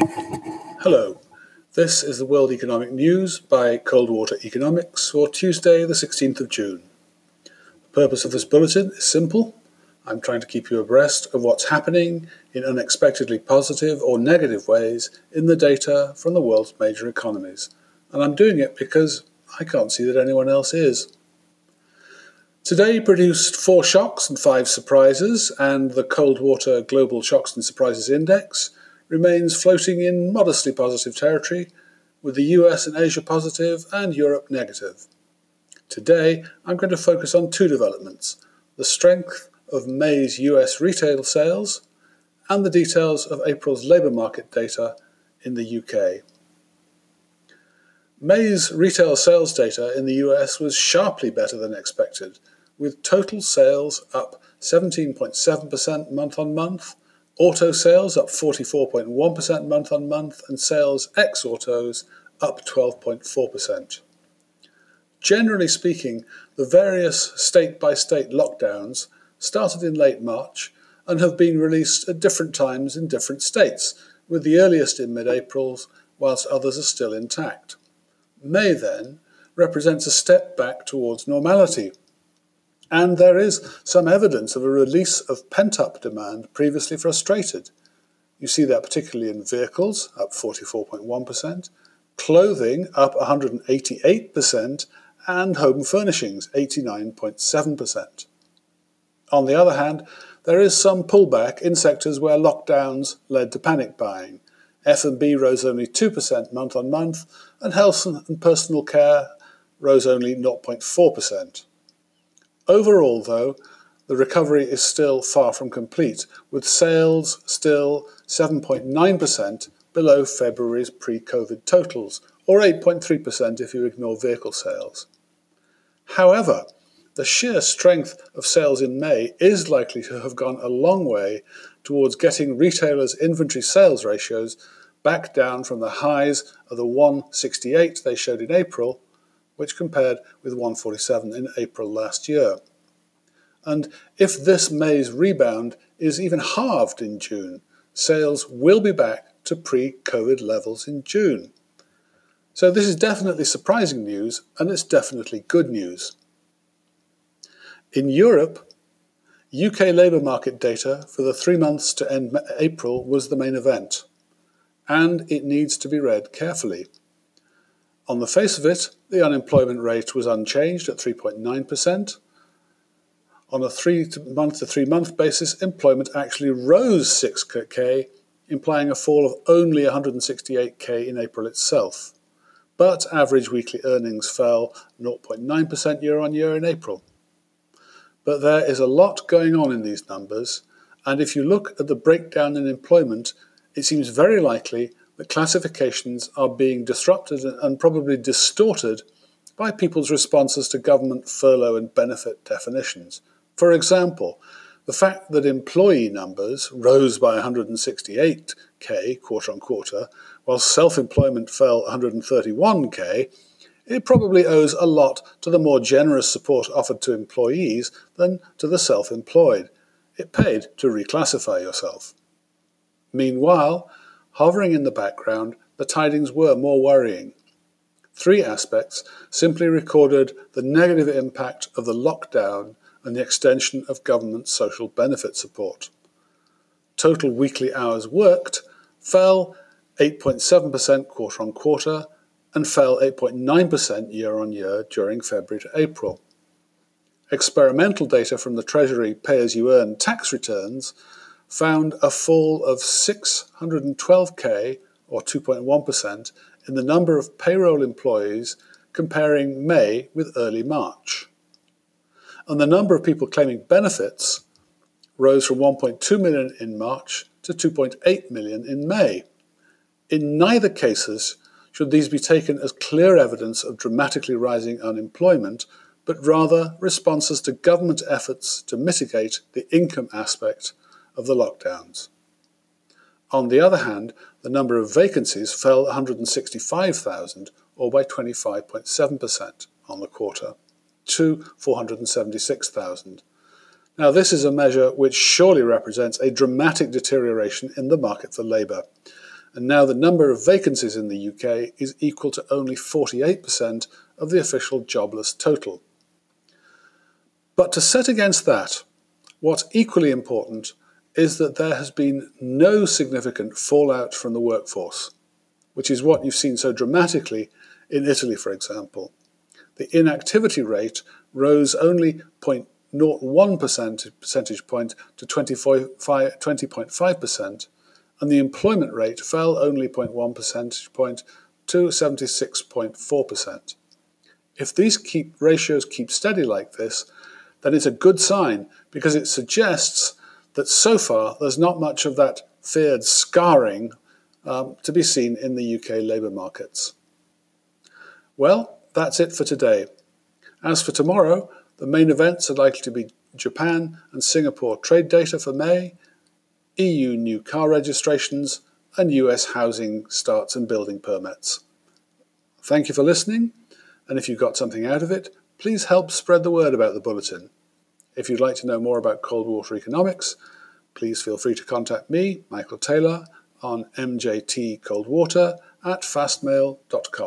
Hello, this is the World Economic News by Coldwater Economics for Tuesday, the 16th of June. The purpose of this bulletin is simple. I'm trying to keep you abreast of what's happening in unexpectedly positive or negative ways in the data from the world's major economies. And I'm doing it because I can't see that anyone else is. Today produced four shocks and five surprises, and the Coldwater Global Shocks and Surprises Index remains floating in modestly positive territory, with the US and Asia positive and Europe negative. Today, I'm going to focus on two developments the strength of May's US retail sales and the details of April's labour market data in the UK. May's retail sales data in the US was sharply better than expected, with total sales up 17.7% month on month Auto sales up 44.1% month on month, and sales ex autos up 12.4%. Generally speaking, the various state by state lockdowns started in late March and have been released at different times in different states, with the earliest in mid April, whilst others are still intact. May, then, represents a step back towards normality and there is some evidence of a release of pent up demand previously frustrated. You see that particularly in vehicles, up 44.1%, clothing, up 188%, and home furnishings, 89.7%. On the other hand, there is some pullback in sectors where lockdowns led to panic buying. F&B rose only 2% month on month, and health and personal care rose only 0.4%. Overall, though, the recovery is still far from complete, with sales still 7.9% below February's pre COVID totals, or 8.3% if you ignore vehicle sales. However, the sheer strength of sales in May is likely to have gone a long way towards getting retailers' inventory sales ratios back down from the highs of the 168 they showed in April which compared with 147 in April last year. And if this May's rebound is even halved in June, sales will be back to pre COVID levels in June. So this is definitely surprising news, and it's definitely good news. In Europe, UK labour market data for the three months to end April was the main event, and it needs to be read carefully. On the face of it, the unemployment rate was unchanged at 3.9%. On a three month to three month basis, employment actually rose 6k, implying a fall of only 168k in April itself. But average weekly earnings fell 0.9% year on year in April. But there is a lot going on in these numbers, and if you look at the breakdown in employment, it seems very likely the classifications are being disrupted and probably distorted by people's responses to government furlough and benefit definitions. For example, the fact that employee numbers rose by 168k quarter on quarter, while self employment fell 131k, it probably owes a lot to the more generous support offered to employees than to the self employed. It paid to reclassify yourself. Meanwhile, Hovering in the background, the tidings were more worrying. Three aspects simply recorded the negative impact of the lockdown and the extension of government social benefit support. Total weekly hours worked fell 8.7% quarter on quarter and fell 8.9% year on year during February to April. Experimental data from the Treasury pay as you earn tax returns found a fall of 612k, or 2.1%, in the number of payroll employees comparing May with early March. And the number of people claiming benefits rose from 1.2 million in March to 2.8 million in May. In neither cases should these be taken as clear evidence of dramatically rising unemployment, but rather responses to government efforts to mitigate the income aspect of the lockdowns. On the other hand, the number of vacancies fell 165,000, or by 25.7% on the quarter, to 476,000. Now, this is a measure which surely represents a dramatic deterioration in the market for labour. and now the number of vacancies in the UK is equal to only 48% of the official jobless total. But to set against that, what's equally important is that there has been no significant fallout from the workforce, which is what you've seen so dramatically in Italy, for example. The inactivity rate rose only 0.01 percentage point to 20.5%, and the employment rate fell only 0.1 percentage point to 76.4%. If these keep, ratios keep steady like this, then it's a good sign because it suggests that so far there's not much of that feared scarring um, to be seen in the UK labour markets. Well, that's it for today. As for tomorrow, the main events are likely to be Japan and Singapore trade data for May, EU new car registrations, and US housing starts and building permits. Thank you for listening, and if you got something out of it, please help spread the word about the bulletin. If you'd like to know more about Coldwater Economics, please feel free to contact me, Michael Taylor, on mjtcoldwater at fastmail.com.